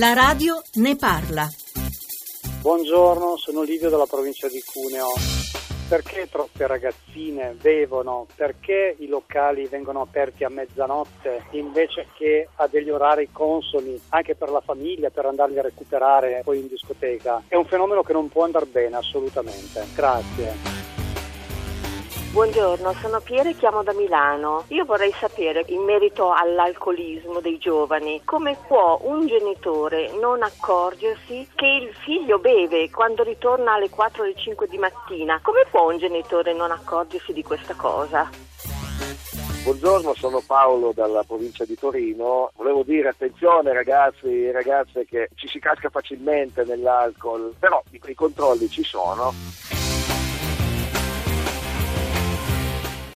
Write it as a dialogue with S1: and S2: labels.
S1: La radio ne parla.
S2: Buongiorno, sono Livio dalla provincia di Cuneo. Perché troppe ragazzine bevono? Perché i locali vengono aperti a mezzanotte invece che a degli orari consoni anche per la famiglia, per andarli a recuperare poi in discoteca? È un fenomeno che non può andare bene assolutamente. Grazie.
S3: Buongiorno, sono Piera e chiamo da Milano. Io vorrei sapere, in merito all'alcolismo dei giovani, come può un genitore non accorgersi che il figlio beve quando ritorna alle 4 o alle 5 di mattina? Come può un genitore non accorgersi di questa cosa?
S4: Buongiorno, sono Paolo dalla provincia di Torino. Volevo dire attenzione ragazzi e ragazze che ci si casca facilmente nell'alcol, però i, i controlli ci sono